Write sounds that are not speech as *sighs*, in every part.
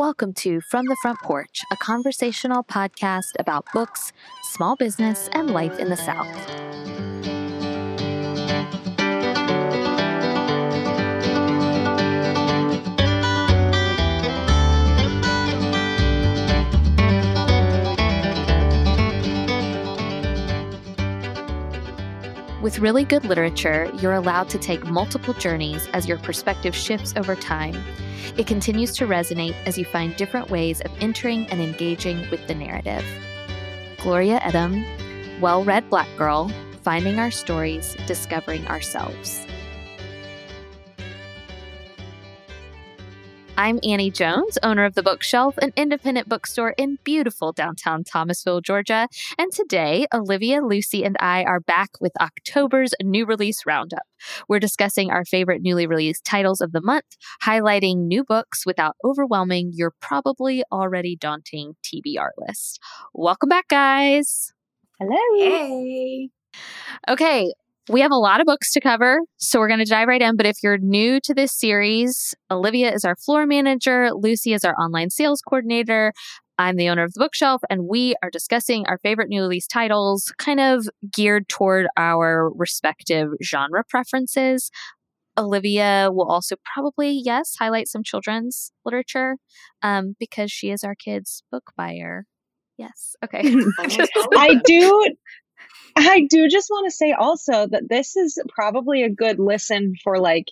Welcome to From the Front Porch, a conversational podcast about books, small business, and life in the South. With really good literature, you're allowed to take multiple journeys as your perspective shifts over time. It continues to resonate as you find different ways of entering and engaging with the narrative. Gloria Edim, Well Read Black Girl, Finding Our Stories, Discovering Ourselves. I'm Annie Jones, owner of The Bookshelf, an independent bookstore in beautiful downtown Thomasville, Georgia. And today, Olivia, Lucy, and I are back with October's new release roundup. We're discussing our favorite newly released titles of the month, highlighting new books without overwhelming your probably already daunting TBR list. Welcome back, guys. Hello. Hey. Okay, we have a lot of books to cover, so we're going to dive right in. But if you're new to this series, Olivia is our floor manager, Lucy is our online sales coordinator. I'm the owner of the bookshelf, and we are discussing our favorite new release titles, kind of geared toward our respective genre preferences. Olivia will also probably, yes, highlight some children's literature um, because she is our kids' book buyer. Yes. Okay. *laughs* *laughs* I do I do just want to say also that this is probably a good listen for like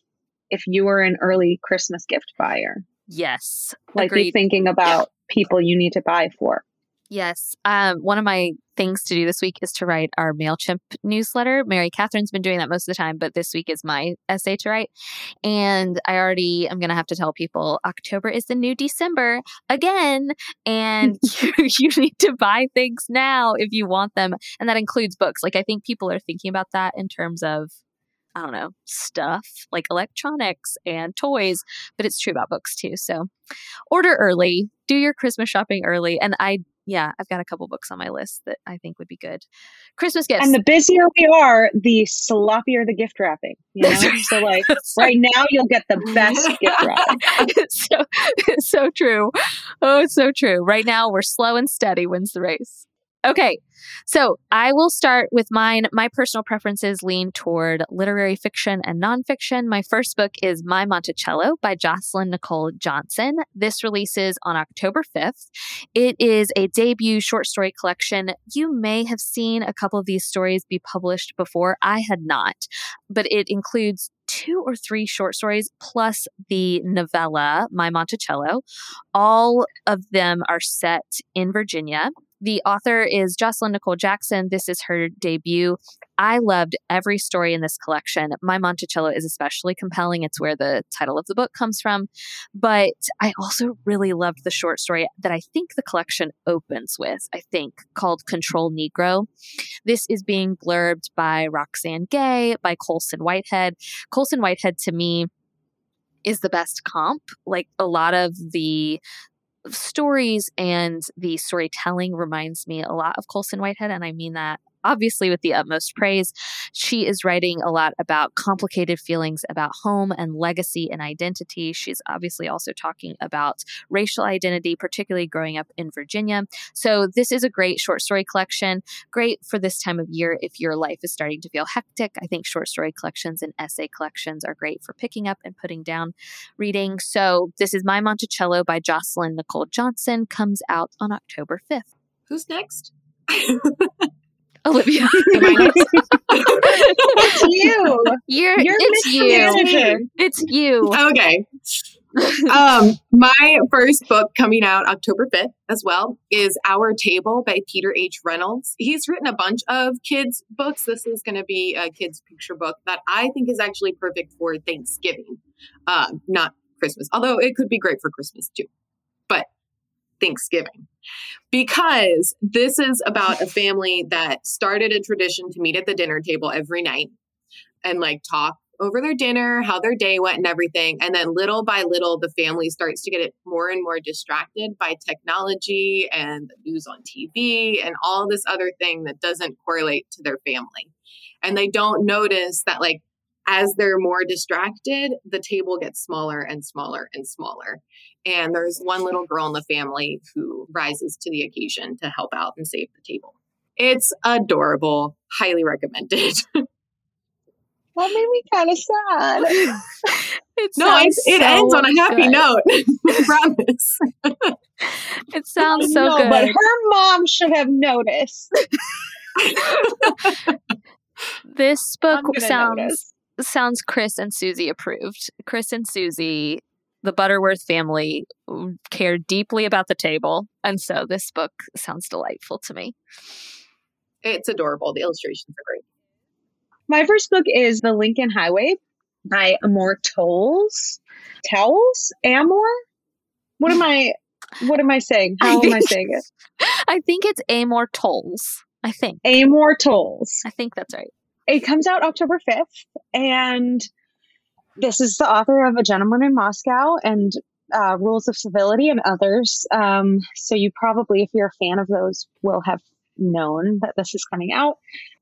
if you were an early Christmas gift buyer. yes. Like Agreed. thinking about people you need to buy for. Yes. Um, one of my things to do this week is to write our MailChimp newsletter. Mary Catherine's been doing that most of the time, but this week is my essay to write. And I already am going to have to tell people October is the new December again. And you, *laughs* *laughs* you need to buy things now if you want them. And that includes books. Like, I think people are thinking about that in terms of, I don't know, stuff like electronics and toys, but it's true about books too. So order early, do your Christmas shopping early. And I, yeah, I've got a couple books on my list that I think would be good. Christmas gifts. And the busier we are, the sloppier the gift wrapping. You know? Right. So like *laughs* right now you'll get the best *laughs* gift wrapping. so *laughs* so true. Oh, it's so true. Right now we're slow and steady wins the race. Okay. So I will start with mine. My personal preferences lean toward literary fiction and nonfiction. My first book is My Monticello by Jocelyn Nicole Johnson. This releases on October 5th. It is a debut short story collection. You may have seen a couple of these stories be published before. I had not, but it includes two or three short stories plus the novella, My Monticello. All of them are set in Virginia. The author is Jocelyn Nicole Jackson. This is her debut. I loved every story in this collection. My Monticello is especially compelling. It's where the title of the book comes from. But I also really loved the short story that I think the collection opens with, I think, called Control Negro. This is being blurbed by Roxane Gay, by Colson Whitehead. Colson Whitehead to me is the best comp. Like a lot of the stories and the storytelling reminds me a lot of Colson Whitehead, and I mean that obviously with the utmost praise. She is writing a lot about complicated feelings about home and legacy and identity. She's obviously also talking about racial identity, particularly growing up in Virginia. So, this is a great short story collection, great for this time of year if your life is starting to feel hectic. I think short story collections and essay collections are great for picking up and putting down reading. So, this is My Monticello by Jocelyn Nicole Johnson, comes out on October 5th. Who's next? *laughs* Olivia, *laughs* Am I next? It's you. you're, You're it's you. It's you. okay. um, my first book coming out October 5th as well is Our Table by Peter H. Reynolds. He's written a bunch of kids' books. This is going to be a kids' picture book that I think is actually perfect for Thanksgiving, uh, not Christmas, although it could be great for Christmas too. But Thanksgiving. Because this is about a *laughs* family that started a tradition to meet at the dinner table every night and like talk over their dinner, how their day went and everything. And then little by little, the family starts to get it more and more distracted by technology and the news on TV and all this other thing that doesn't correlate to their family. And they don't notice that, like, as they're more distracted, the table gets smaller and smaller and smaller. And there's one little girl in the family who rises to the occasion to help out and save the table. It's adorable. Highly recommended. *laughs* That made me kind of sad. *laughs* It no, sounds it so ends on a happy good. note. *laughs* I promise. It sounds so no, good. but her mom should have noticed. this book sounds notice. sounds Chris and Susie approved. Chris and Susie, the Butterworth family, care deeply about the table, and so this book sounds delightful to me. It's adorable. The illustrations are great. My first book is The Lincoln Highway by Amor Towles. Towels? Amor? What am I what am I saying? How am I saying it? *laughs* I think it's Amor Towles. I think. Amor Towles. I think that's right. It comes out October 5th and this is the author of A Gentleman in Moscow and uh, Rules of Civility and others. Um, so you probably, if you're a fan of those, will have known that this is coming out.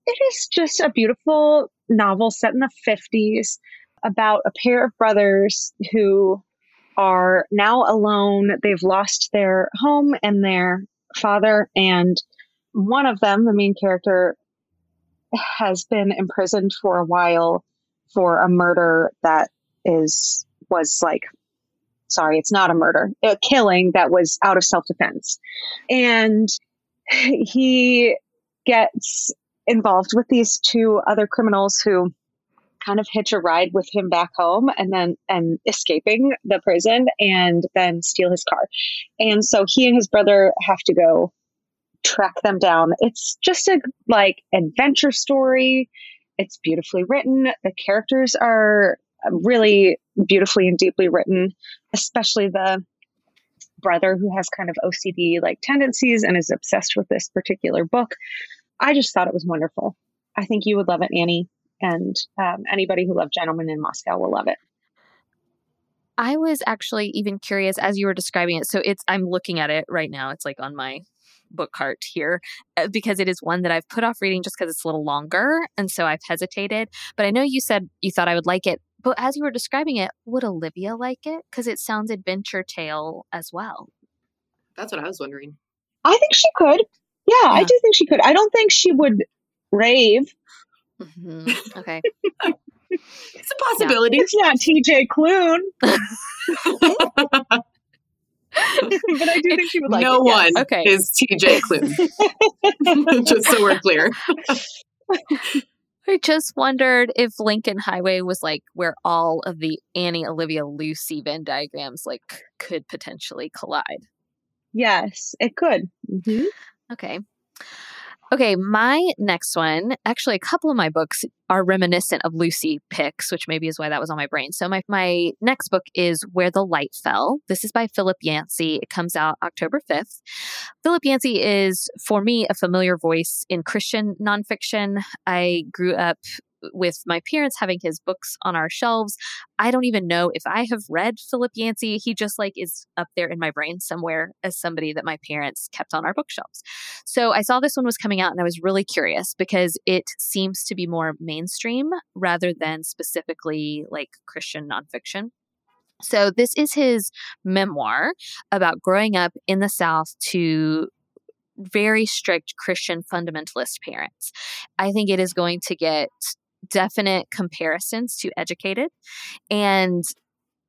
It is just a beautiful novel set in the 50s about a pair of brothers who are now alone. They've lost their home and their father, and one of them, the main character, has been imprisoned for a while for a murder that is was like sorry it's not a murder a killing that was out of self-defense. And he gets involved with these two other criminals who kind of hitch a ride with him back home and then and escaping the prison and then steal his car. And so he and his brother have to go track them down. It's just a like adventure story it's beautifully written the characters are really beautifully and deeply written especially the brother who has kind of ocd like tendencies and is obsessed with this particular book i just thought it was wonderful i think you would love it annie and um, anybody who loved gentlemen in moscow will love it I was actually even curious as you were describing it. So it's I'm looking at it right now. It's like on my book cart here uh, because it is one that I've put off reading just because it's a little longer, and so I've hesitated. But I know you said you thought I would like it, but as you were describing it, would Olivia like it? Because it sounds adventure tale as well. That's what I was wondering. i think she could yeah, i Yeah. do think she could i don't think she would rave Mhm. Okay. *laughs* It's a possibility. it's not tj Klune, *laughs* *laughs* *laughs* but i do think she would like no it, yes. one Okay. is TJ Klune. *laughs* Just so we're clear. *laughs* I just wondered if Lincoln Highway was like where all of the Annie, Olivia, Lucy Venn diagrams like could potentially collide. yes it could Mhm. Okay. Okay, my next one, actually a couple of my books are reminiscent of Lucy picks, which maybe is why that was on my brain. So my my next book is Where the Light Fell. This is by Philip Yancey. It comes out October 5th. Philip Yancey is for me a familiar voice in Christian nonfiction. I grew up with my parents having his books on our shelves. I don't even know if I have read Philip Yancey. He just like is up there in my brain somewhere as somebody that my parents kept on our bookshelves. So I saw this one was coming out and I was really curious because it seems to be more mainstream rather than specifically like Christian nonfiction. So this is his memoir about growing up in the South to very strict Christian fundamentalist parents. I think it is going to get definite comparisons to Educated. And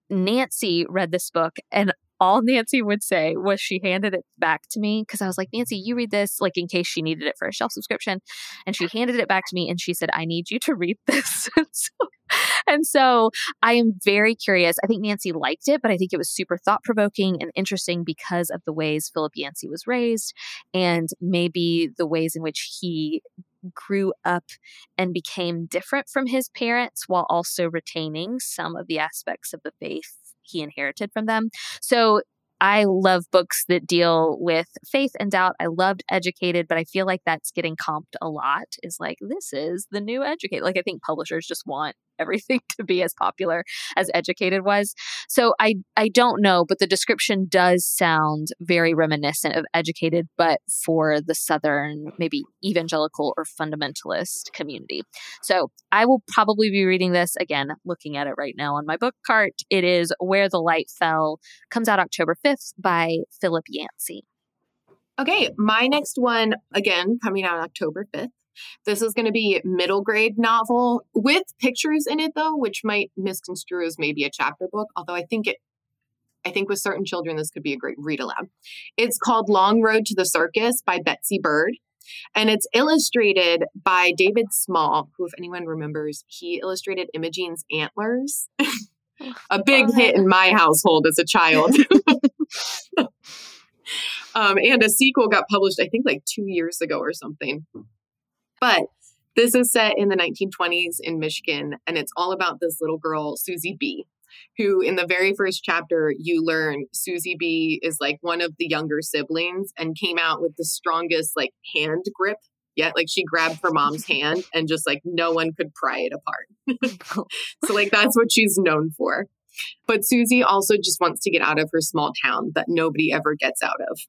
Nancy read this book and all Nancy would say was she handed it back to me because I was like, Nancy, you read this, like in case she needed it for a shelf subscription. And she handed it back to me and she said, I need you to read this. *laughs* and, so, I am very curious. I think Nancy liked it, but I think it was super thought provoking and interesting because of the ways Philip Yancey was raised and maybe the ways in which he grew up and became different from his parents while also retaining some of the aspects of the faith he inherited from them. So I love books that deal with faith and doubt. I loved Educated, but I feel like that's getting comped a lot. Is like, this is the new Educated. Like, I think publishers just want everything *laughs* to be as popular as Educated was. So I I don't know, but the description does sound very reminiscent of Educated, but for the southern, maybe evangelical or fundamentalist community. So I will probably be reading this again, looking at it right now on my book cart. It is Where the Light Fell, comes out October 5th by Philip Yancey. Okay, my next one, again, coming out October 5th. This is going to be middle grade novel with pictures in it though, which might misconstrue as maybe a chapter book, although I think it I think with certain children this could be a great read aloud. It's called Long Road to the Circus by Betsy Bird. And it's illustrated by David Small, who, if anyone remembers, he illustrated Imogene's Antlers. *laughs* a big hit in my household as a child. *laughs* *laughs* um, and a sequel got published, I think, like two years ago or something. But this is set in the 1920s in Michigan, and it's all about this little girl, Susie B., who in the very first chapter, you learn Susie B is like one of the younger siblings and came out with the strongest like hand grip yet. Like she grabbed her mom's *laughs* hand and just like no one could pry it apart. *laughs* so, like, that's what she's known for. But Susie also just wants to get out of her small town that nobody ever gets out of.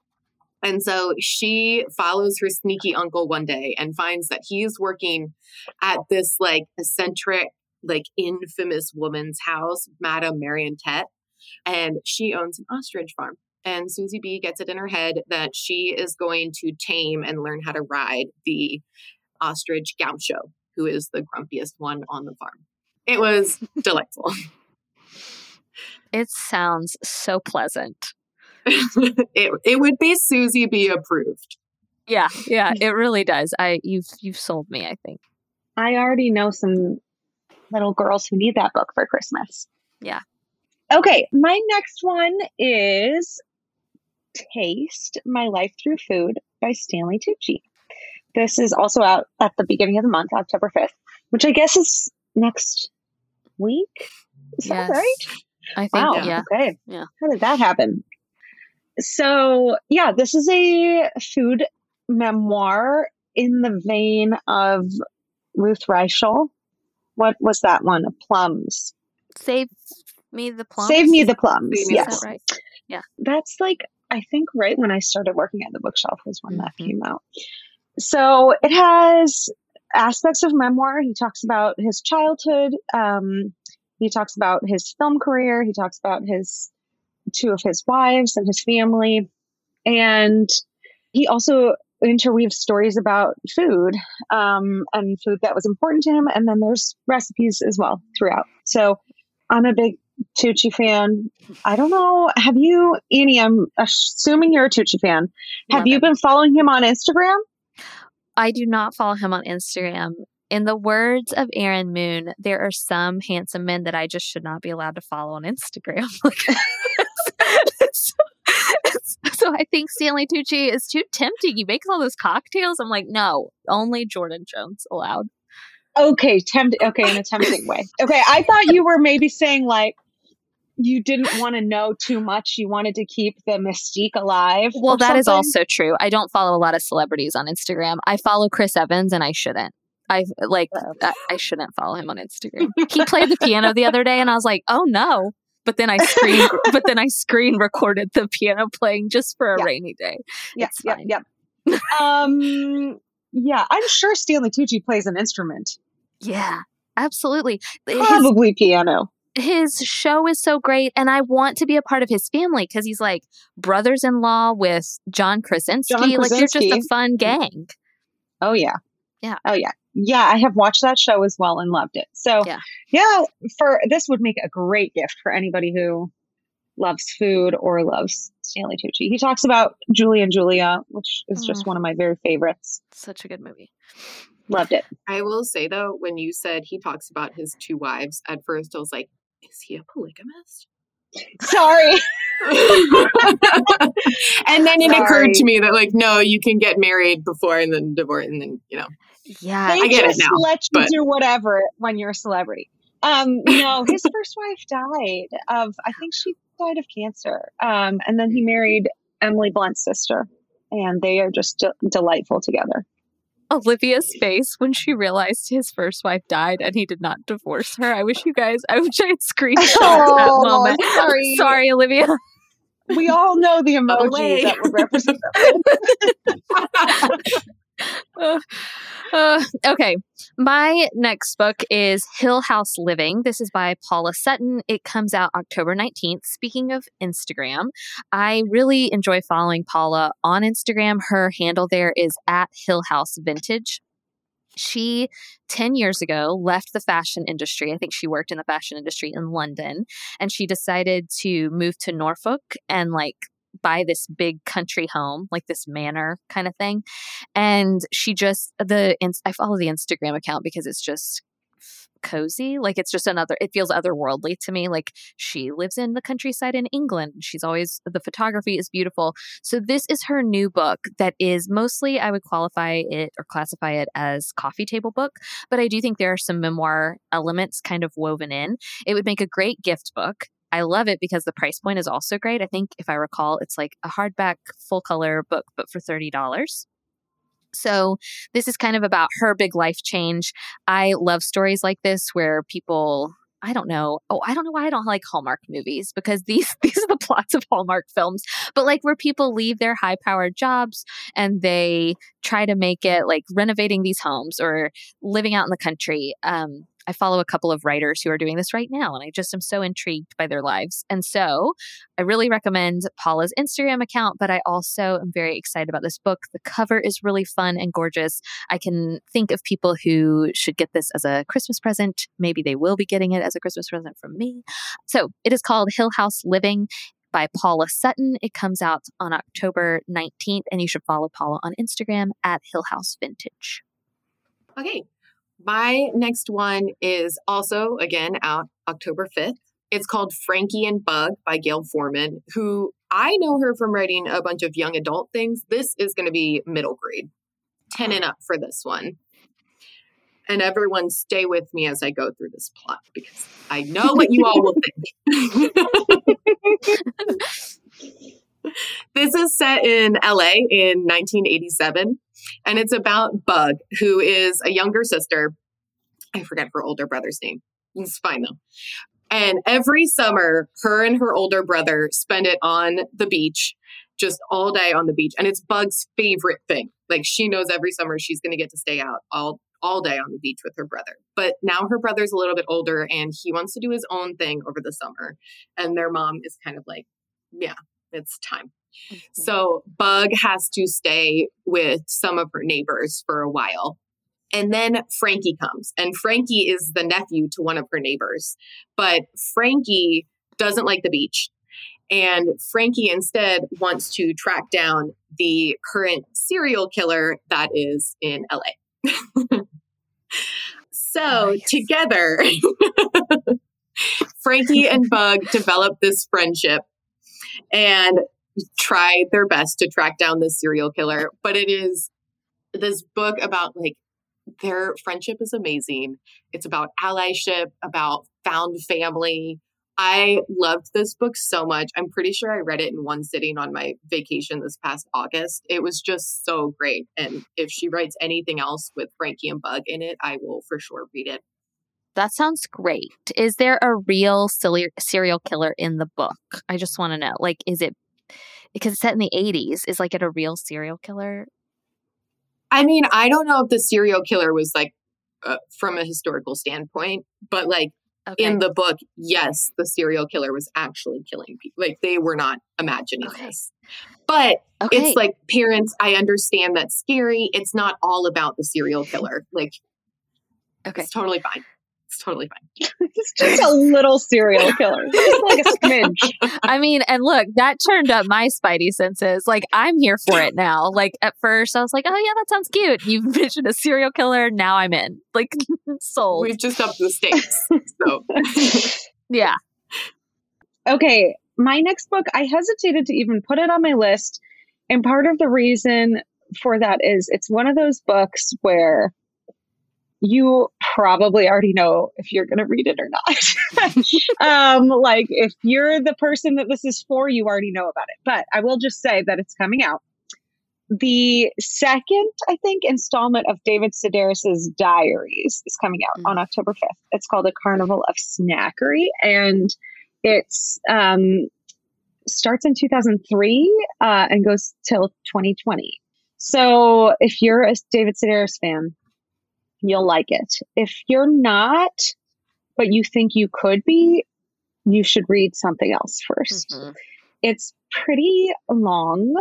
And so she follows her sneaky uncle one day and finds that he is working at this like eccentric, like infamous woman's house, Madame Marantette, and she owns an ostrich farm. And Susie B gets it in her head that she is going to tame and learn how to ride the ostrich Gaucho, who is the grumpiest one on the farm. It was delightful. *laughs* It sounds so pleasant. *laughs* it it would be Susie B approved. Yeah, yeah, *laughs* it really does. I you've you've sold me, I think. I already know some little girls who need that book for Christmas. Yeah. Okay, my next one is Taste My Life Through Food by Stanley Tucci. This is also out at the beginning of the month, October 5th, which I guess is next week. Is yes. that right? I think, wow. yeah. Okay. Yeah. How did that happen? So, yeah, this is a food memoir in the vein of Ruth Reichl. What was that one? Plums. Save me the plums. Save me the plums. Me yes. Right? Yeah. That's like, I think right when I started working at the bookshelf was when that Mhm. came out. So it has aspects of memoir. He talks about his childhood. Um, he talks about his film career. He talks about his two of his wives and his family. And he also interweaves stories about food um, and food that was important to him. And then there's recipes as well throughout. So I'm a big Tucci fan. I don't know. Have you, Annie? I'm assuming you're a Tucci fan. Have Love you him. been following him on Instagram? I do not follow him on Instagram. In the words of Aaron Moon, there are some handsome men that I just should not be allowed to follow on Instagram. *laughs* *laughs* *laughs* So, I think Stanley Tucci is too tempting. He makes all those cocktails. I'm like, no, only Jordan Jones allowed. Okay, tempt. Okay, in a tempting way. Okay, I thought you were maybe saying like you didn't want to know too much. You wanted to keep the mystique alive. Well, that is something. also true. I don't follow a lot of celebrities on Instagram. I follow Chris Evans, and I shouldn't. I like Oh. I, I shouldn't follow him on Instagram. He played the piano the other day, and I was like, oh no. But then I screen, *laughs* but then I screen recorded the piano playing just for a Yeah. rainy day. Yep, It's yep, *laughs* um, yeah, I'm sure Stanley Tucci plays an instrument, Yeah, absolutely. His, probably piano. his show is so great, and I want to be a part of his family because he's like brothers-in-law with John Krasinski. John Like you're just a fun gang. Oh yeah, Yeah. Oh yeah, yeah. I have watched that show as well and loved it. So Yeah. yeah, for this would make a great gift for anybody who loves food or loves Stanley Tucci. He talks about Julie and Julia, which is just Mm. one of my very favorites. Such a good movie. Loved it. I will say though, when you said he talks about his two wives, at first I was like, is he a polygamist? Sorry. *laughs* *laughs* and then it occurred to me that like, no, you can get married before and then divorce and then, you know. Yeah, they I get it just now, let you but- do whatever when you're a celebrity. Um, no, *laughs* his first wife died of, I think she died of cancer. Um, and then he married Emily Blunt's sister, and they are just de- delightful together. Olivia's face when she realized his first wife died and he did not divorce her. I wish you guys, I wish I had screenshot oh, that moment. Sorry. *laughs* sorry, Olivia. We all know the *laughs* emoji that would represent that. Uh, uh, okay. My next book is Hill House Living. This is by Paula Sutton. It comes out October 19th. Speaking of Instagram, I really enjoy following Paula on Instagram. Her handle there is at Hill House Vintage. She, 10 years ago, left the fashion industry. I think she worked in the fashion industry in London and she decided to move to Norfolk and like buy this big country home, like this manor kind of thing. And she just the I follow the Instagram account because it's just cozy. Like it's just another, it feels otherworldly to me. Like she lives in the countryside in England. She's always, the photography is beautiful. So this is her new book that is mostly, I would qualify it or classify it as coffee table book, but I do think there are some memoir elements kind of woven in. It would make a great gift book. I love it because the price point is also great. I think if I recall, it's like a hardback full color book, but for $30. So, this is kind of about her big life change. I love stories like this where people I don't know. Oh, I don't know why I don't like Hallmark movies because *laughs* these these are the plots of Hallmark films. But like where people leave their high powered jobs and they try to make it like renovating these homes or living out in the country. Um, I follow a couple of writers who are doing this right now, and I just am so intrigued by their lives. And so I really recommend Paula's Instagram account, but I also am very excited about this book. The cover is really fun and gorgeous. I can think of people who should get this as a Christmas present. Maybe they will be getting it as a Christmas present from me. So it is called Hill House Living by Paula Sutton. It comes out on October 19th, and you should follow Paula on Instagram at Hill House Vintage. Okay, my next one is also, again, out October 5th. It's called Frankie and Bug by Gayle Forman, who I know her from writing a bunch of young adult things. This is going to be middle grade, 10 and up for this one. And everyone stay with me as I go through this plot because I know what you all will think. *laughs* *laughs* this is set in LA in 1987. And it's about Bug, who is a younger sister. I forget her older brother's name. It's fine though. And every summer, her and her older brother spend it on the beach, just all day on the beach. And it's Bug's favorite thing. Like she knows every summer she's going to get to stay out all all day on the beach with her brother. But now her brother's a little bit older and he wants to do his own thing over the summer. And their mom is kind of like, yeah, it's time. Mm-hmm. So Bug has to stay with some of her neighbors for a while. And then Frankie comes, and Frankie is the nephew to one of her neighbors. But Frankie doesn't like the beach. And Frankie instead wants to track down the current serial killer that is in LA. *laughs* so nice. together, *laughs* Frankie and Bug develop this friendship. And try their best to track down this serial killer. But it is this book about like their friendship is amazing. It's about allyship, about found family. I loved this book so much. I'm pretty sure I read it in one sitting on my vacation this past August. It was just so great. And if she writes anything else with Frankie and Bug in it, I will for sure read it. That sounds great. Is there a real serial killer in the book? I just want to know. Like, is it because it's set in the 80s is like it a real serial killer i mean i don't know if the serial killer was like uh, from a historical standpoint but like okay. in the book yes the serial killer was actually killing people like they were not imagining okay. this but okay. it's like parents i understand that's scary it's not all about the serial killer like okay it's totally fine it's totally fine. *laughs* it's just a little serial killer, just like a smidge. *laughs* I mean, and look, that turned up my spidey senses. Like, I'm here for it now. Like, at first, I was like, oh, yeah, that sounds cute. You *laughs* mentioned a serial killer. Now I'm in. Like, sold. We've just upped the stakes. So, yeah. Okay. My next book, I hesitated to even put it on my list. And part of the reason for that is it's one of those books where you probably already know if you're going to read it or not. *laughs* um, like if you're the person that this is for, you already know about it. But I will just say that it's coming out. the second, I think, installment of David Sedaris's Diaries is coming out mm. on October 5th. It's called A Carnival of Snackery, and it's um, starts in 2003 uh, and goes till 2020. So if you're a David Sedaris fan, you'll like it. If you're not, but you think you could be, you should read something else 1st mm-hmm. It's pretty long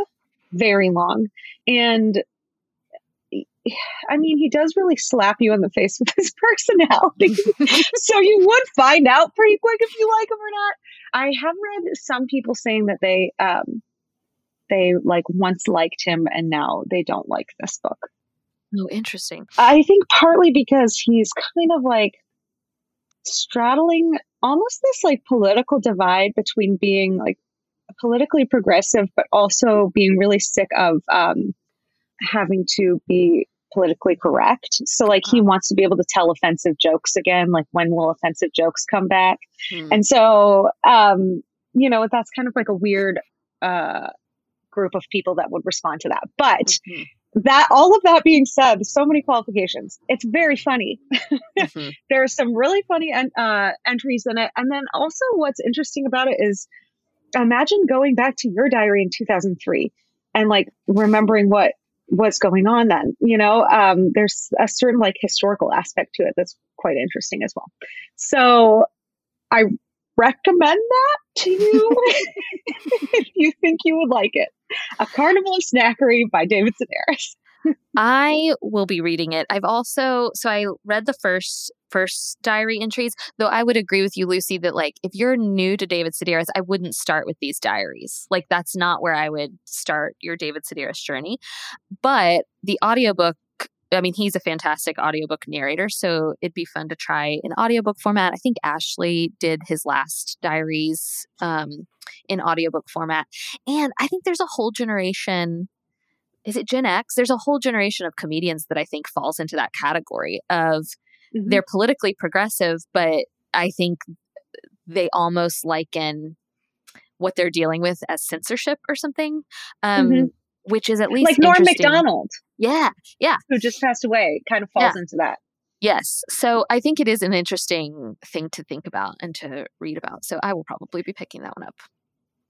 very long. And I mean, he does really slap you in the face with *laughs* his personality. *laughs* so you would find out pretty quick if you like him or not. I have read some people saying that they um they like once liked him and now they don't like this book. Oh, interesting. I think partly because he's kind of like straddling almost this like political divide between being like politically progressive, but also being really sick of um, having to be politically correct. So, like, he uh-huh. wants to be able to tell offensive jokes again. Like, when will offensive jokes come back? Hmm. And so, um, you know, that's kind of like a weird uh, group of people that would respond to that. But mm-hmm. That, all of that being said, so many qualifications. It's very funny. *laughs* mm-hmm. There are some really funny en- uh, entries in it. And then also, what's interesting about it is imagine going back to your diary in 2003 and like remembering what what's going on then you know um, there's a certain like historical aspect to it that's quite interesting as well so i recommend that to you *laughs* *laughs* if you think you would like it a carnival of snackery by david sedaris *laughs* I will be reading it. I've also so I read the first first diary entries, though I would agree with you, Lucy, that like if you're new to David Sedaris, I wouldn't start with these diaries. Like that's not where I would start your David Sedaris journey. But the audiobook I mean, he's a fantastic audiobook narrator, so it'd be fun to try an audiobook format. I think Ashley did his last diaries um, in audiobook format. And I think there's a whole generation is it Gen X? There's a whole generation of comedians that I think falls into that category of mm-hmm. they're politically progressive, but I think they almost liken what they're dealing with as censorship or something. Um, mm-hmm. Which is at least like Norm Macdonald. Yeah. Yeah. Who just passed away kind of falls yeah. into that. Yes. So I think it is an interesting thing to think about and to read about. So I will probably be picking that one up.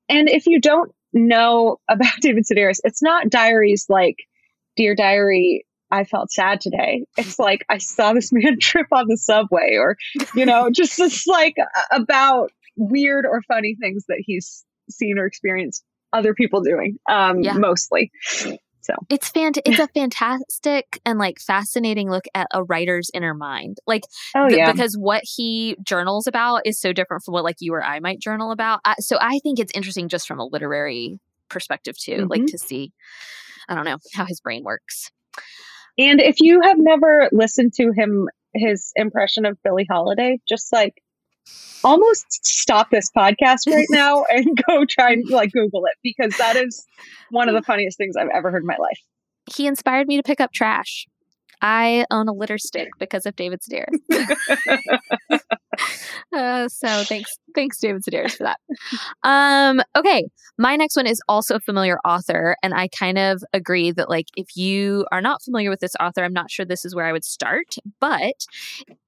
And if you don't know *laughs* about David Sedaris, it's not diaries like Dear Diary, I felt sad today. It's *laughs* like I saw this man *laughs* trip on the subway or, you know, just it's like about weird or funny things that he's seen or experienced other people doing um yeah. mostly. So it's fant- it's a fantastic and like fascinating look at a writer's inner mind. Like, oh, th- yeah. because what he journals about is so different from what like you or I might journal about. I, so I think it's interesting just from a literary perspective too, mm-hmm. like to see, I don't know, how his brain works. And if you have never listened to him, his impression of Billie Holiday, just like almost stop this podcast right now *laughs* and go try and like Google it because that is one of the funniest things I've ever heard in my life. He inspired me to pick up trash. I own a litter stick because of David Sedaris. *laughs* uh, so thanks, thanks, David Sedaris, for that. Um, okay, my next one is also a familiar author, and I kind of agree that like if you are not familiar with this author, I'm not sure this is where I would start, but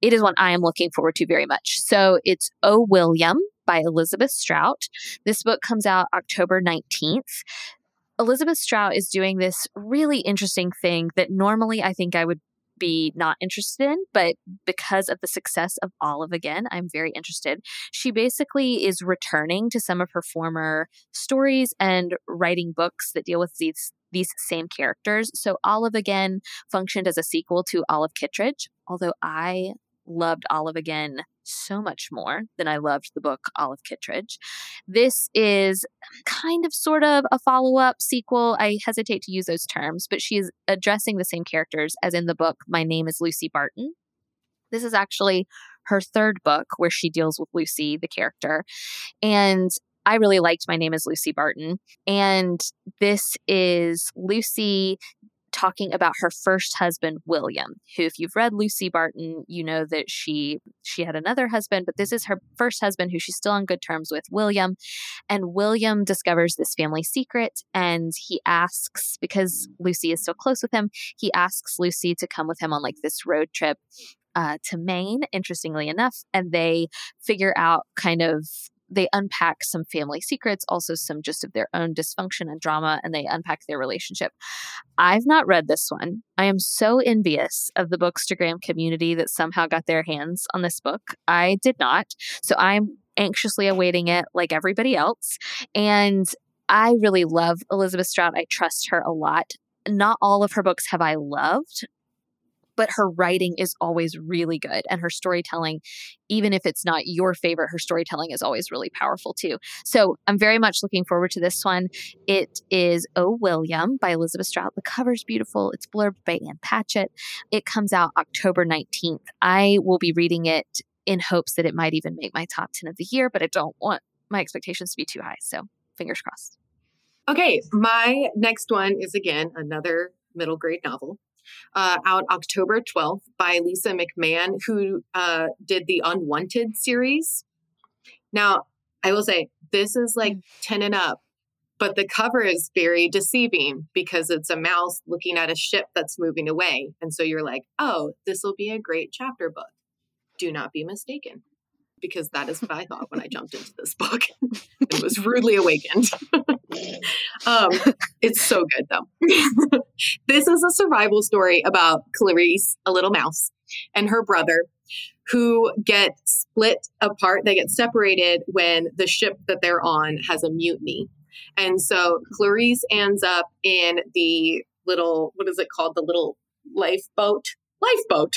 it is one I am looking forward to very much. So it's O William by Elizabeth Strout. This book comes out October 19th. Elizabeth Strout is doing this really interesting thing that normally I think I would be not interested in, but because of the success of Olive again, I'm very interested. She basically is returning to some of her former stories and writing books that deal with these these same characters. So Olive again functioned as a sequel to Olive Kitteridge, although I loved Olive again so much more than I loved the book Olive Kitteridge. This is kind of sort of a follow up sequel. I hesitate to use those terms, but she is addressing the same characters as in the book My Name is Lucy Barton. This is actually her third book where she deals with Lucy, the character. And I really liked My Name is Lucy Barton. And this is Lucy talking about her first husband William, who if you've read Lucy Barton, you know that she she had another husband, but this is her first husband who she's still on good terms with, William. And William discovers this family secret and he asks because Lucy is so close with him, he asks Lucy to come with him on like this road trip uh, to Maine, interestingly enough, and they figure out kind of they unpack some family secrets, also some just of their own dysfunction and drama, and they unpack their relationship. I've not read this one. I am so envious of the Bookstagram community that somehow got their hands on this book. I did not. So I'm anxiously awaiting it like everybody else. And I really love Elizabeth Strout. I trust her a lot. Not all of her books have I loved but her writing is always really good. And her storytelling, even if it's not your favorite, her storytelling is always really powerful too. So I'm very much looking forward to this one. It is Oh William by Elizabeth Strout. The cover's beautiful. It's blurbed by Ann Patchett. It comes out October 19th. I will be reading it in hopes that it might even make my top 10 of the year, but I don't want my expectations to be too high. So fingers crossed. Okay, my next one is again another middle grade novel uh, out October 12th by Lisa McMann, who uh, did the Unwanted series. Now, I will say this is like mm. 10 and up, but the cover is very deceiving because it's a mouse looking at a ship that's moving away. And so you're like, oh, this will be a great chapter book. Do not be mistaken because that is what I thought when I jumped into this book *laughs* and was rudely awakened. *laughs* um, it's so good though. *laughs* this is a survival story about Clarice, a little mouse, and her brother who get split apart. They get separated when the ship that they're on has a mutiny. And so Clarice ends up in the little, what is it called? The little lifeboat lifeboat.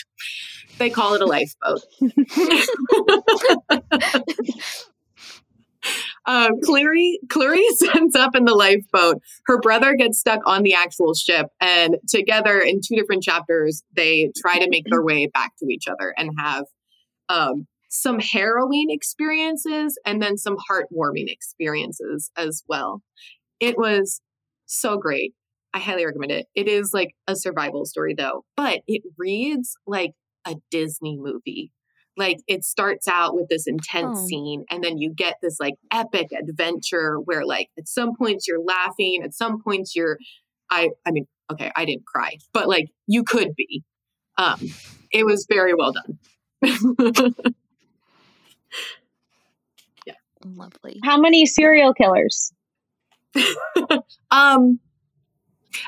They call it a lifeboat. *laughs* *laughs* uh, Clary, Clarice *laughs* ends up in the lifeboat. Her brother gets stuck on the actual ship, and together in two different chapters, they try to make their way back to each other and have um, some harrowing experiences and then some heartwarming experiences as well. It was so great. I highly recommend it. It is like a survival story though, but it reads like a Disney movie. Like it starts out with this intense oh. scene and then you get this like epic adventure where like at some points you're laughing, at some points you're I I mean, okay, I didn't cry, but like you could be. Um it was very well done. *laughs* yeah. Lovely. How many serial killers? *laughs* um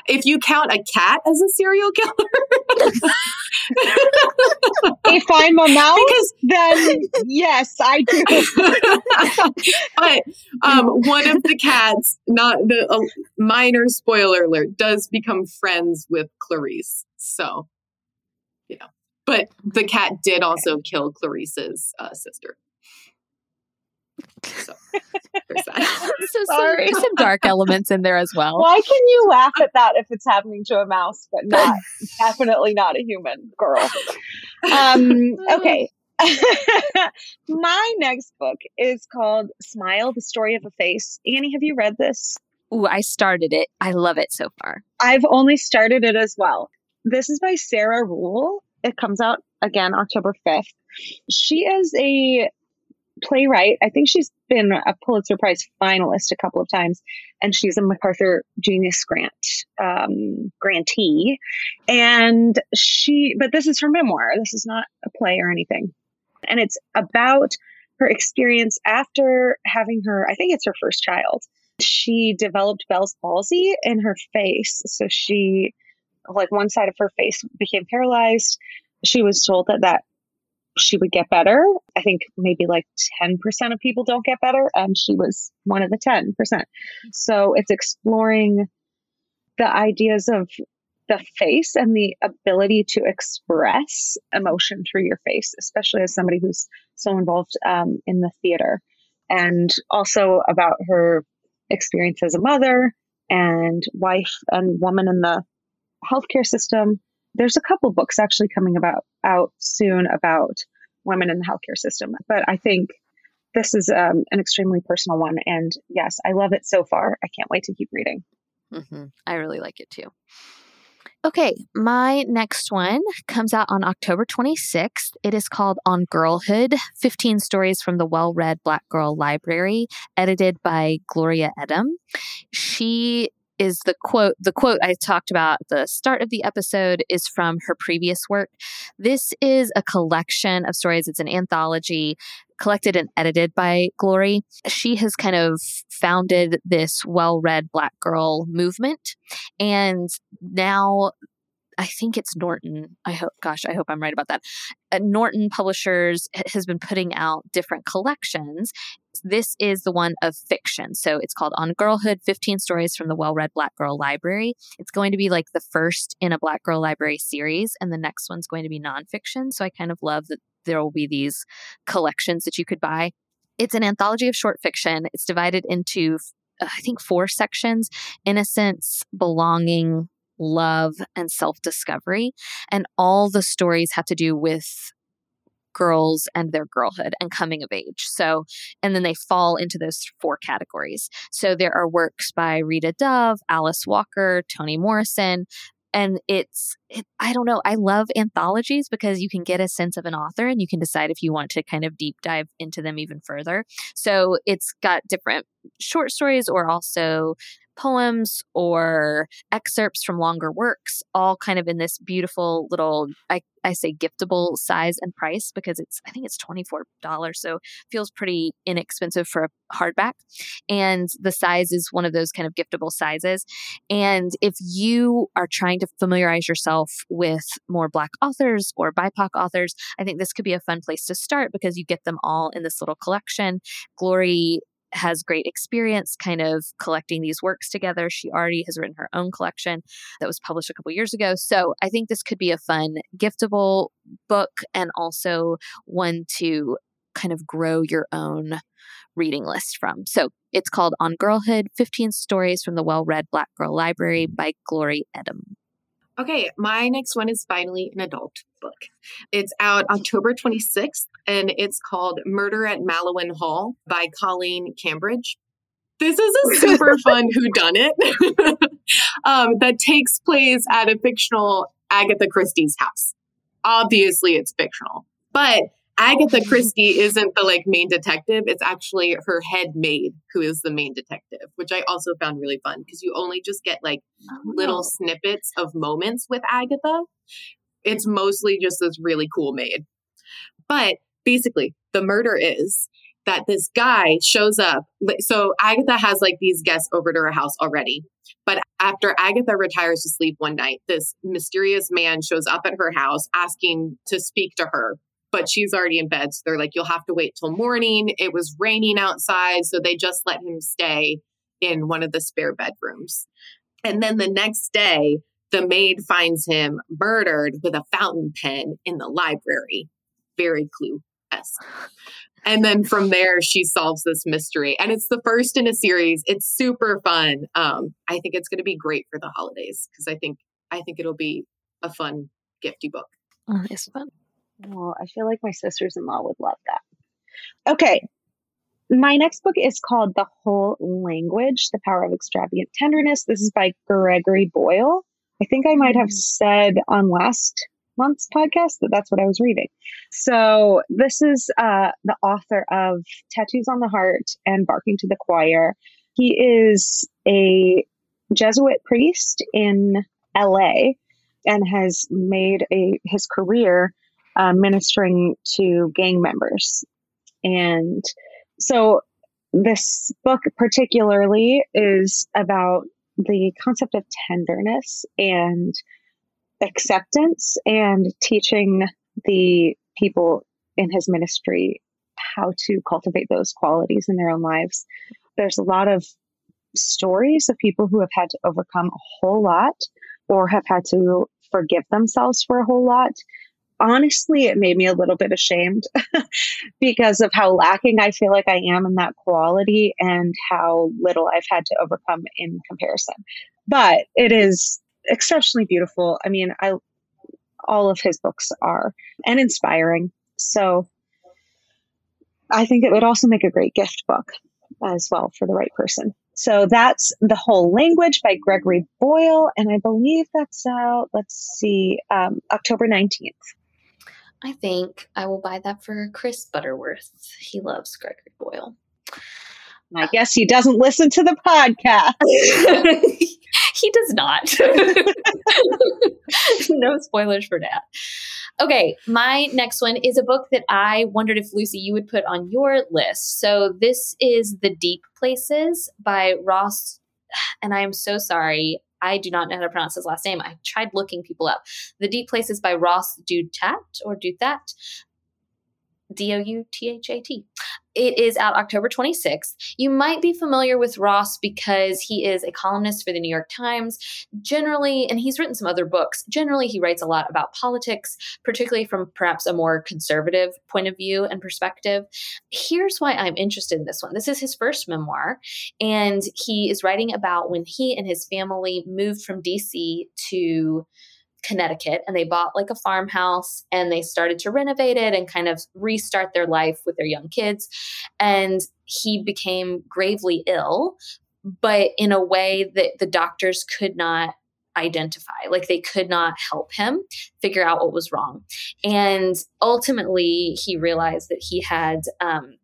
if you count a cat as a serial killer. *laughs* if I'm a mouse, because, then yes, I do. *laughs* but um, one of the cats, not the uh, minor spoiler alert, does become friends with Clarice. So, you know, but the cat did also kill Clarice's uh, sister. *laughs* *laughs* So so Sorry. Some, some dark elements in there as well. Why can you laugh at that if it's happening to a mouse, but not *laughs* definitely not a human girl? Um, okay. My next book is called Smile, the Story of a Face. Annie, have you read this? Ooh, I started it. I love it so far. I've only started it as well. This is by Sarah Ruhl. It comes out again October 5th. She is a playwright. I think she's been a Pulitzer Prize finalist a couple of times, and she's a MacArthur Genius Grant um, grantee. And she, but this is her memoir. This is not a play or anything, and it's about her experience after having her. I think it's her first child. She developed Bell's palsy in her face, so she, like one side of her face became paralyzed. She was told that that she would get better. I think maybe like 10% of people don't get better, and she was one of the 10%. So it's exploring the ideas of the face and the ability to express emotion through your face, especially as somebody who's so involved um, in the theater. And also about her experience as a mother and wife and woman in the healthcare system there's a couple books actually coming about out soon about women in the healthcare system. But I think this is um, an extremely personal one. And yes, I love it so far. I can't wait to keep reading. Mm-hmm. I really like it too. Okay, my next one comes out on October 26th. It is called On Girlhood 15 Stories from the Well Read Black Girl Library, edited by Gloria Edim. She is the quote the quote I talked about the start of the episode is from her previous work. This is a collection of stories. It's an anthology collected and edited by Glory. She has kind of founded this well-read black girl movement and now I think it's Norton. I hope, gosh, I hope I'm right about that. Uh, Norton Publishers has been putting out different collections. This is the one of fiction. So it's called On Girlhood 15 Stories from the Well Read Black Girl Library. It's going to be like the first in a Black Girl Library series, and the next one's going to be nonfiction. So I kind of love that there will be these collections that you could buy. It's an anthology of short fiction. It's divided into, I think, four sections innocence, belonging, love, and self discovery. And all the stories have to do with girls and their girlhood and coming of age. So, and then they fall into those four categories. So there are works by Rita Dove, Alice Walker, Toni Morrison, and it's it, i don't know i love anthologies because you can get a sense of an author and you can decide if you want to kind of deep dive into them even further so it's got different short stories or also poems or excerpts from longer works, all kind of in this beautiful little, I, I say giftable size and price because it's, I think it's $24. So feels pretty inexpensive for a hardback. And the size is one of those kind of giftable sizes. And if you are trying to familiarize yourself with more Black authors or BIPOC authors, I think this could be a fun place to start because you get them all in this little collection. Glory has great experience kind of collecting these works together. She already has written her own collection that was published a couple years ago. So I think this could be a fun, giftable book and also one to kind of grow your own reading list from. So it's called On Girlhood 15 Stories from the Well Read Black Girl Library by Glory Edim. Okay, my next one is finally an adult book. It's out October 26th and it's called Murder at Mallowan Hall by Colleen Cambridge. This is a *laughs* super fun whodunit *laughs* um, that takes place at a fictional Agatha Christie's house. Obviously, it's fictional, but Agatha Christie isn't the like main detective. It's actually her head maid who is the main detective, which I also found really fun because you only just get like oh. little snippets of moments with Agatha. It's mostly just this really cool maid. But basically, the murder is that this guy shows up. So Agatha has like these guests over to her house already. But after Agatha retires to sleep one night, this mysterious man shows up at her house asking to speak to her but she's already in bed. So they're like, you'll have to wait till morning. It was raining outside. So they just let him stay in one of the spare bedrooms. And then the next day, the maid finds him murdered with a fountain pen in the library. Very clue esque. And then from there, she solves this mystery. And it's the first in a series. It's super fun. Um, I think it's going to be great for the holidays because I think I think it'll be a fun, gifty book. Oh, it's fun. Oh, I feel like my sisters in law would love that. Okay. My next book is called The Whole Language The Power of Extravagant Tenderness. This is by Gregory Boyle. I think I might have mm. said on last month's podcast that that's what I was reading. So, this is uh, the author of Tattoos on the Heart and Barking to the Choir. He is a Jesuit priest in LA and has made a his career uh, ministering to gang members. And so this book, particularly, is about the concept of tenderness and acceptance and teaching the people in his ministry how to cultivate those qualities in their own lives. There's a lot of stories of people who have had to overcome a whole lot or have had to forgive themselves for a whole lot honestly, it made me a little bit ashamed *laughs* because of how lacking I feel like I am in that quality and how little I've had to overcome in comparison. But it is exceptionally beautiful. I mean, I all of his books are and inspiring. So I think it would also make a great gift book as well for the right person. So that's The Whole Language by Gregory Boyle. And I believe that's out, let's see, um, October 19th. I think I will buy that for Chris Butterworth. He loves Gregory Boyle. I guess he doesn't listen to the podcast. *laughs* he does not. *laughs* no spoilers for that. Okay, my next one is a book that I wondered if Lucy you would put on your list. So this is The Deep Places by Ross and I am so sorry. I do not know how to pronounce his last name. I tried looking people up. The Deep Places by Ross Douthat or Douthat. D O U T H A T. It is out October 26th. You might be familiar with Ross because he is a columnist for the New York Times. Generally, and he's written some other books, generally, he writes a lot about politics, particularly from perhaps a more conservative point of view and perspective. Here's why I'm interested in this one this is his first memoir, and he is writing about when he and his family moved from DC to Connecticut and they bought like a farmhouse and they started to renovate it and kind of restart their life with their young kids. And he became gravely ill, but in a way that the doctors could not identify. Like they could not help him figure out what was wrong. And ultimately, he realized that he had um,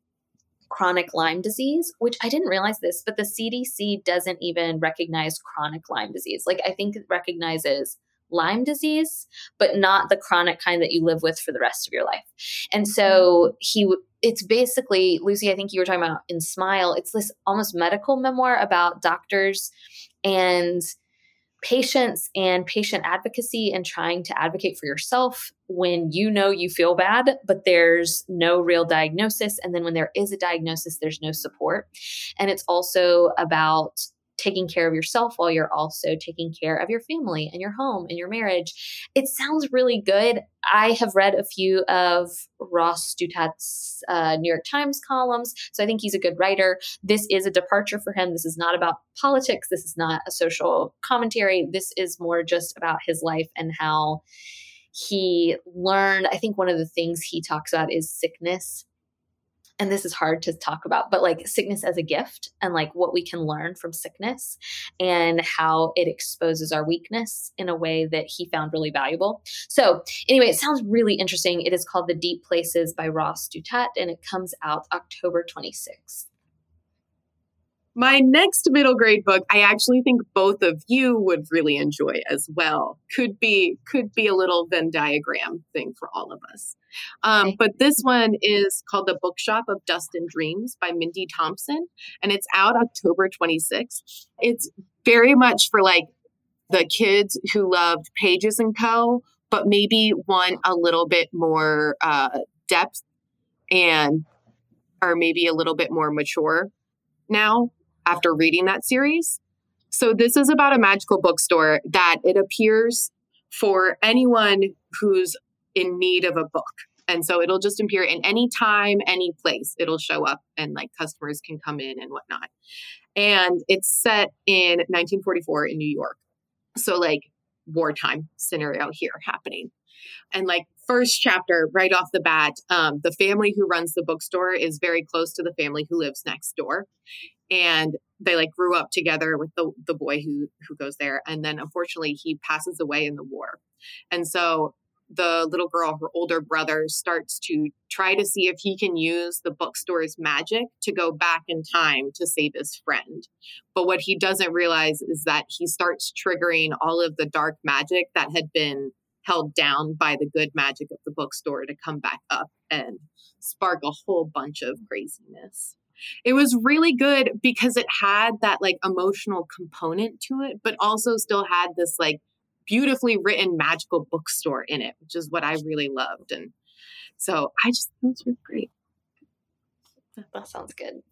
chronic Lyme disease, which I didn't realize this, but the CDC doesn't even recognize chronic Lyme disease. Like I think it recognizes Lyme disease, but not the chronic kind that you live with for the rest of your life. And so mm. he, it's basically, Lucy, I think you were talking about in Smile, it's this almost medical memoir about doctors and patients and patient advocacy and trying to advocate for yourself when you know you feel bad, but there's no real diagnosis. And then when there is a diagnosis, there's no support. And it's also about taking care of yourself while you're also taking care of your family and your home and your marriage. It sounds really good. I have read a few of Ross Douthat's uh, New York Times columns, so I think he's a good writer. This is a departure for him. This is not about politics. This is not a social commentary. This is more just about his life and how he learned. I think one of the things he talks about is sickness and this is hard to talk about, but like sickness as a gift and like what we can learn from sickness and how it exposes our weakness in a way that he found really valuable. So, anyway, it sounds really interesting. It is called The Deep Places by Ross Douthat and it comes out October 26th. My next middle grade book, I actually think both of you would really enjoy as well. Could be could be a little Venn diagram thing for all of us. Um, okay. But this one is called The Bookshop of Dust and Dreams by Mindy Thompson, and it's out October 26th. It's very much for like the kids who loved Pages and Co., but maybe want a little bit more uh, depth and are maybe a little bit more mature now after reading that series. So this is about a magical bookstore that it appears for anyone who's in need of a book. And so it'll just appear in any time, any place. It'll show up and like customers can come in and whatnot. And it's set in 1944 in New York. So like wartime scenario here happening. And like first chapter, right off the bat, um, the family who runs the bookstore is very close to the family who lives next door. And they like grew up together with the the boy who who goes there. And then unfortunately he passes away in the war. And so the little girl her older brother starts to try to see if he can use the bookstore's magic to go back in time to save his friend. But what he doesn't realize is that he starts triggering all of the dark magic that had been held down by the good magic of the bookstore to come back up and spark a whole bunch of craziness it was really good because it had that like emotional component to it, but also still had this like beautifully written magical bookstore in it, which is what I really loved. And so I just thought it was great. That sounds good.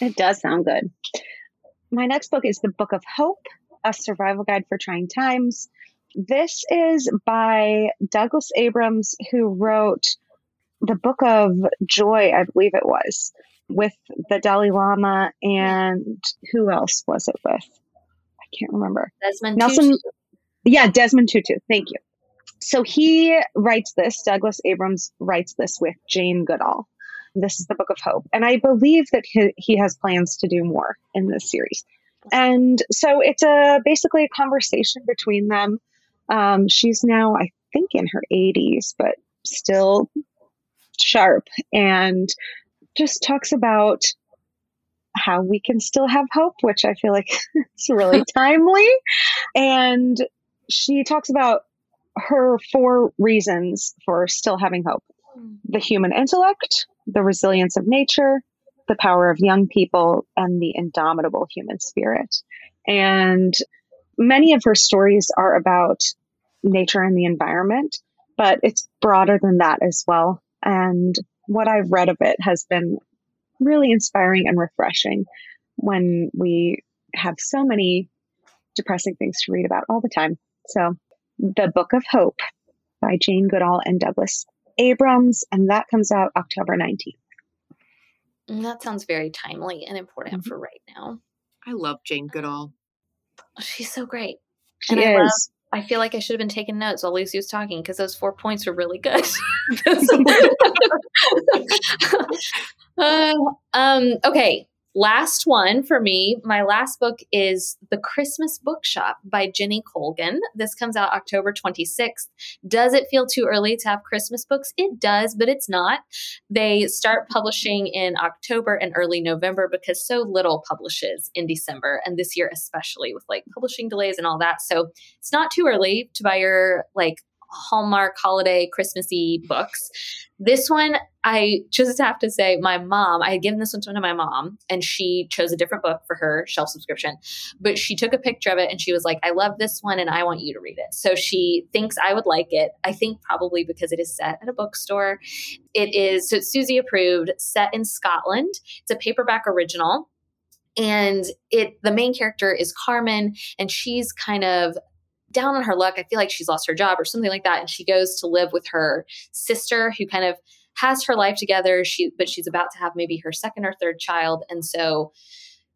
It does sound good. My next book is The Book of Hope, a survival guide for trying times. This is by Douglas Abrams, who wrote the Book of Joy, I believe it was with the Dalai Lama and who else was it with? I can't remember. Desmond Nelson. Tutu. Yeah, Desmond Tutu. Thank you. So he writes this. Douglas Abrams writes this with Jane Goodall. this is the Book of Hope. And I believe that he, he has plans to do more in this series. And so it's a basically a conversation between them. Um, she's now, I think, in her 80s, but still sharp and just talks about how we can still have hope, which I feel like *laughs* is really *laughs* timely. And she talks about her four reasons for still having hope the human intellect, the resilience of nature, the power of young people, and the indomitable human spirit. And many of her stories are about nature and the environment, but it's broader than that as well. And what I've read of it has been really inspiring and refreshing when we have so many depressing things to read about all the time. So, The Book of Hope by Jane Goodall and Douglas Abrams, and that comes out October 19th. Mm, that sounds very timely and important mm-hmm. for right now. I love Jane Goodall. She's so great. She and is. I love I feel like I should have been taking notes while Lucy was talking because those four points were really good. *laughs* *laughs* *laughs* uh, um, okay, last one for me, my last book is The Christmas Bookshop by Jenny Colgan. This comes out October 26th. Does it feel too early to have Christmas books? It does, but it's not. They start publishing in October and early November because so little publishes in December, and this year especially with like publishing delays and all that. So it's not too early to buy your like Hallmark holiday Christmassy books. This one, I just have to say, my mom, I had given this one to my mom, and she chose a different book for her shelf subscription. But she took a picture of it and she was like, I love this one and I want you to read it. So she thinks I would like it. I think probably because it is set at a bookstore. It is, so Susie approved, set in Scotland. It's a paperback original and it the main character is Carmen and she's kind of down on her luck. I feel like she's lost her job or something like that. And she goes to live with her sister who kind of has her life together. She but she's about to have maybe her second or third child. And so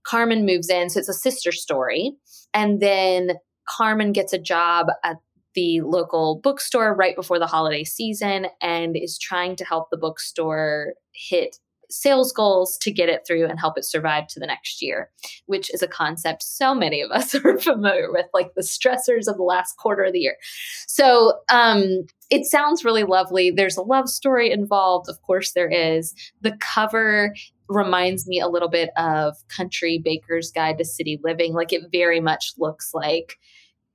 Carmen moves in. So it's a sister story. And then Carmen gets a job at the local bookstore right before the holiday season and is trying to help the bookstore hit sales goals to get it through and help it survive to the next year, which is a concept so many of us *laughs* are familiar with, like the stressors of the last quarter of the year. So um, it sounds really lovely. There's a love story involved. Of course, there is. The cover reminds me a little bit of Country Baker's Guide to City Living. Like it very much looks like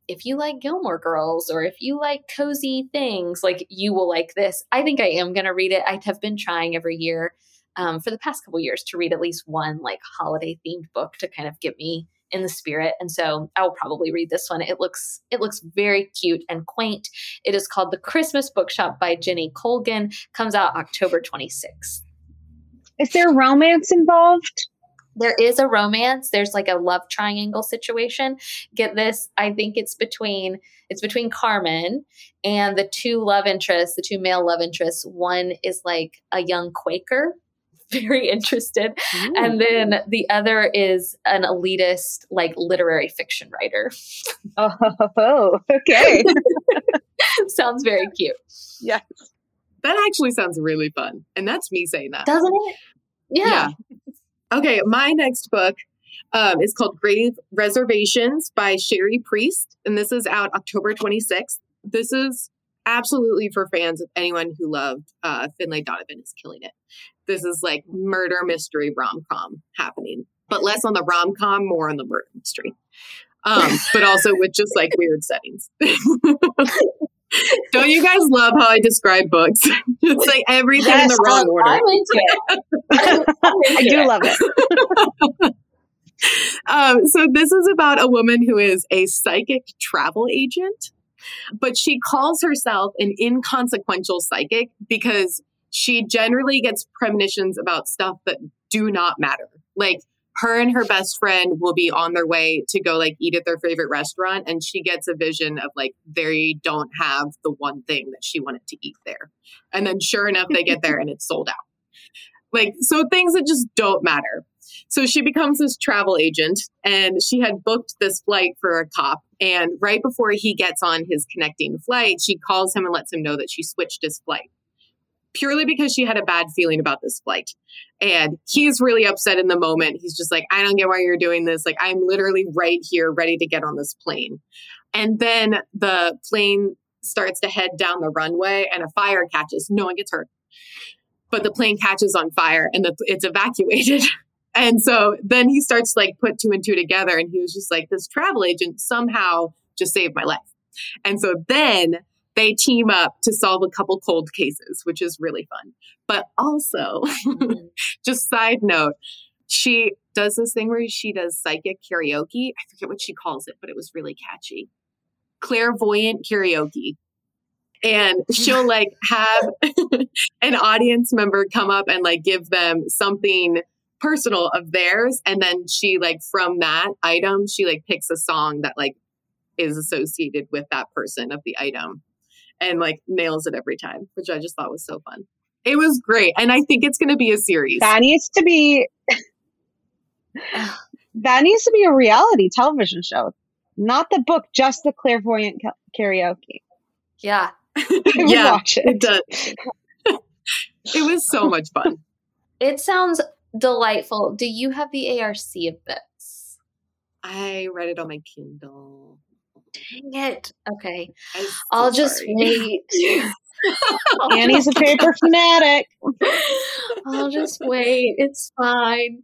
if you like Gilmore Girls or if you like cozy things, like you will like this. I think I am going to read it. I have been trying every year um, for the past couple years to read at least one like holiday themed book to kind of get me in the spirit. And so i will probably read this one. It looks it looks very cute and quaint. It is called the christmas bookshop by jenny colgan. Comes out october 26th is there romance involved? There is a romance. There's like a love triangle situation. Get this i think it's between it's between carmen and the two love interests the two male love interests. One is like a young quaker *laughs* very interested. Ooh. And then the other is an elitist, like literary fiction writer. Oh, *laughs* okay. *laughs* sounds very cute. Yes. That actually sounds really fun. And that's me saying that. Doesn't it? Yeah. yeah. Okay, my next book um, is called Grave Reservations by Cherie Priest. And this is out October 26th. This is absolutely for fans of anyone who loved uh, Finlay Donovan is killing it. This is like murder mystery rom com happening, but less on the rom com, more on the murder mystery. Um, *laughs* but also with just like weird settings. *laughs* Don't you guys love how I describe books? *laughs* It's like everything yes, in the wrong order. I'm into it. i do love it. Um, so this is about a woman who is a psychic travel agent but she calls herself an inconsequential psychic because she generally gets premonitions about stuff that do not matter. Like her and her best friend will be on their way to go like eat at their favorite restaurant and she gets a vision of like they don't have the one thing that she wanted to eat there. And then sure enough they get there and it's sold out. Like so things that just don't matter. So she becomes this travel agent and she had booked this flight for a cop. And right before he gets on his connecting flight, she calls him and lets him know that she switched his flight. Purely because she had a bad feeling about this flight. And he's really upset in the moment. He's just like, I don't get why you're doing this. Like, I'm literally right here, ready to get on this plane. And then the plane starts to head down the runway and a fire catches. No one gets hurt. But the plane catches on fire and the, it's evacuated. *laughs* and so then he starts to like put two and two together. And he was just like, this travel agent somehow just saved my life. And so then they team up to solve a couple cold cases, which is really fun. But also, mm-hmm. *laughs* just side note, she does this thing where she does psychic karaoke. I forget what she calls it, but it was really catchy. Clairvoyant karaoke. And she'll *laughs* like have an audience member come up and like give them something personal of theirs. And then she like from that item, she like picks a song that like is associated with that person of the item and like nails it every time, which I just thought was so fun. It was great. And I think it's going to be a series. That needs to be *sighs* that needs to be a reality television show. Not the book, just the clairvoyant karaoke. Yeah. *laughs* *laughs* yeah, watch it. it does. *laughs* it was so much fun. It sounds delightful. Do you have the ARC of this? I read it on my Kindle. Dang it. Okay. So I'll just wait. *laughs* *laughs* Annie's a paper fanatic. I'll just wait. It's fine.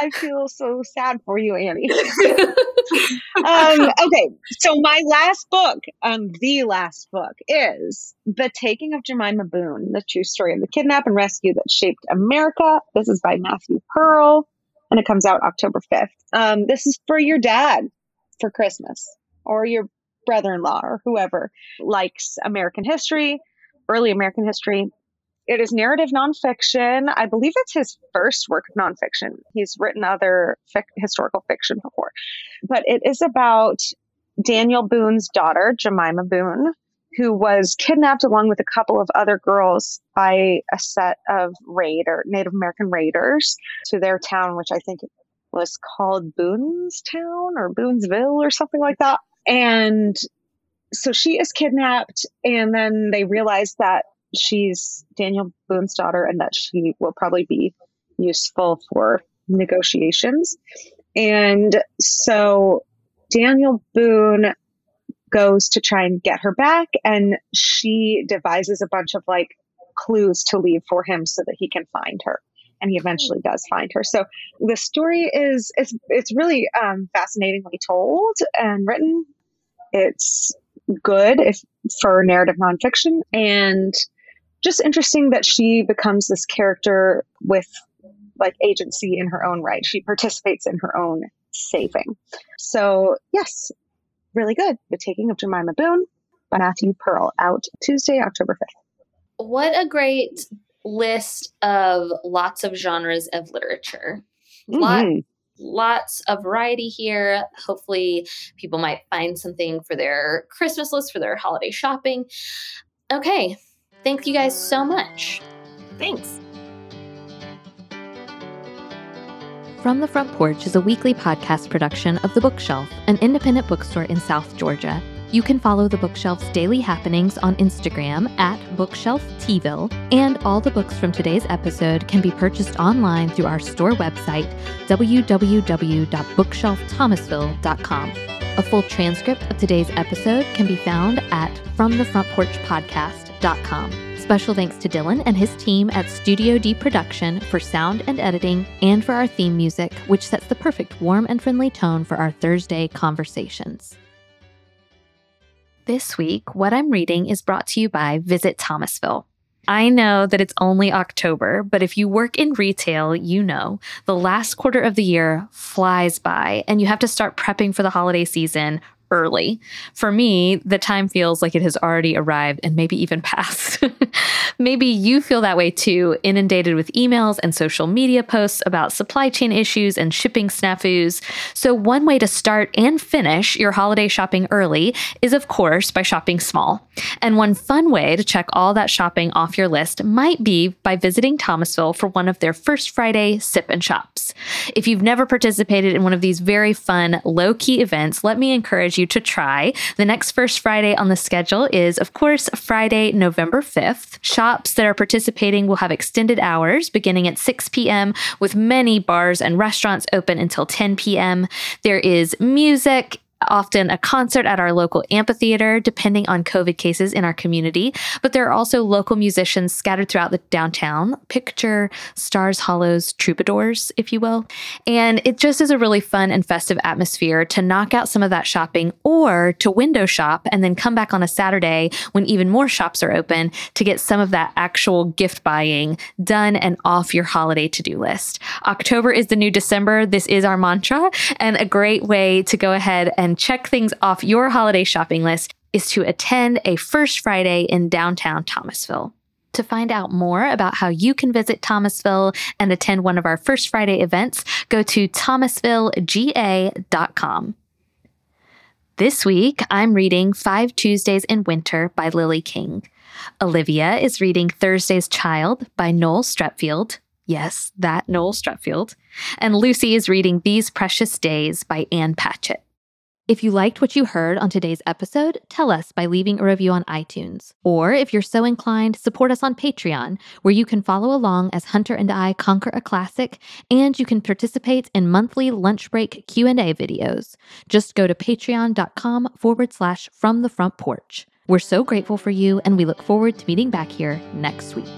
I feel so sad for you, Annie. um, okay, so my last book, um, the last book, is The Taking of Jemima Boone, the true story of the kidnap and rescue that shaped America. This is by Matthew Pearl, and it comes out October 5th. Um, this is for your dad for Christmas or your brother in law or whoever likes American history, early American history. It is narrative nonfiction. I believe it's his first work of nonfiction. He's written other fic- historical fiction before, but it is about Daniel Boone's daughter, Jemima Boone, who was kidnapped along with a couple of other girls by a set of raider Native American raiders to their town, which I think was called Boonestown or Boonesville or something like that. And so she is kidnapped, and then they realize that she's Daniel Boone's daughter and that she will probably be useful for negotiations. And so Daniel Boone goes to try and get her back, and she devises a bunch of like clues to leave for him so that he can find her and he eventually does find her. So the story is it's it's really um, fascinatingly told and written. It's good if for narrative nonfiction and just interesting that she becomes this character with like agency in her own right. She participates in her own saving. So yes, really good. The Taking of Jemima Boone by Matthew Pearl out Tuesday, October 5th. What a great list of lots of genres of literature. Mm-hmm. Lot, lots of variety here. Hopefully, people might find something for their Christmas list, for their holiday shopping. Okay. Thank you guys so much. Thanks. From the Front Porch is a weekly podcast production of The Bookshelf, an independent bookstore in South Georgia. You can follow the bookshelf's daily happenings on Instagram at bookshelfteville, and all the books from today's episode can be purchased online through our store website, www.bookshelfthomasville.com. A full transcript of today's episode can be found at fromthefrontporchpodcast.com. Special thanks to Dylan and his team at Studio D Production for sound and editing and for our theme music, which sets the perfect warm and friendly tone for our Thursday conversations. This week, what I'm reading is brought to you by Visit Thomasville. I know that it's only October, but if you work in retail, you know the last quarter of the year flies by and you have to start prepping for the holiday season early. For me, the time feels like it has already arrived and maybe even *laughs* passed. maybe you feel that way too, inundated with emails and social media posts about supply chain issues and shipping snafus. So, one way to start and finish your holiday shopping early is, of course, by shopping small. And one fun way to check all that shopping off your list might be by visiting Thomasville for one of their First Friday sip and shops. If you've never participated in one of these very fun, low key events, let me encourage you you to try. The next First Friday on the schedule is, of course, Friday, November 5th. Shops that are participating will have extended hours beginning at 6 p.m., with many bars and restaurants open until 10 p.m. There is music, often a concert at our local amphitheater, depending on COVID cases in our community. But there are also local musicians scattered throughout the downtown. Picture Stars Hollow's troubadours, if you will. And it just is a really fun and festive atmosphere to knock out some of that shopping or to window shop and then come back on a Saturday when even more shops are open to get some of that actual gift buying done and off your holiday to do list. October is the new December. This is our mantra and a great way to go ahead and and check things off your holiday shopping list is to attend a First Friday in downtown Thomasville. To find out more about how you can visit Thomasville and attend one of our First Friday events, go to thomasvillega.com. This week, I'm reading Five Tuesdays in Winter by Lily King. Olivia is reading Thursday's Child by Noel Streatfeild. Yes, that Noel Streatfeild. And Lucy is reading These Precious Days by Ann Patchett. If you liked what you heard on today's episode, tell us by leaving a review on iTunes. Or if you're so inclined, support us on Patreon, where you can follow along as Hunter and I conquer a classic, and you can participate in monthly lunch break Q&A videos. Just go to patreon.com forward slash from the front porch. We're so grateful for you, and we look forward to meeting back here next week.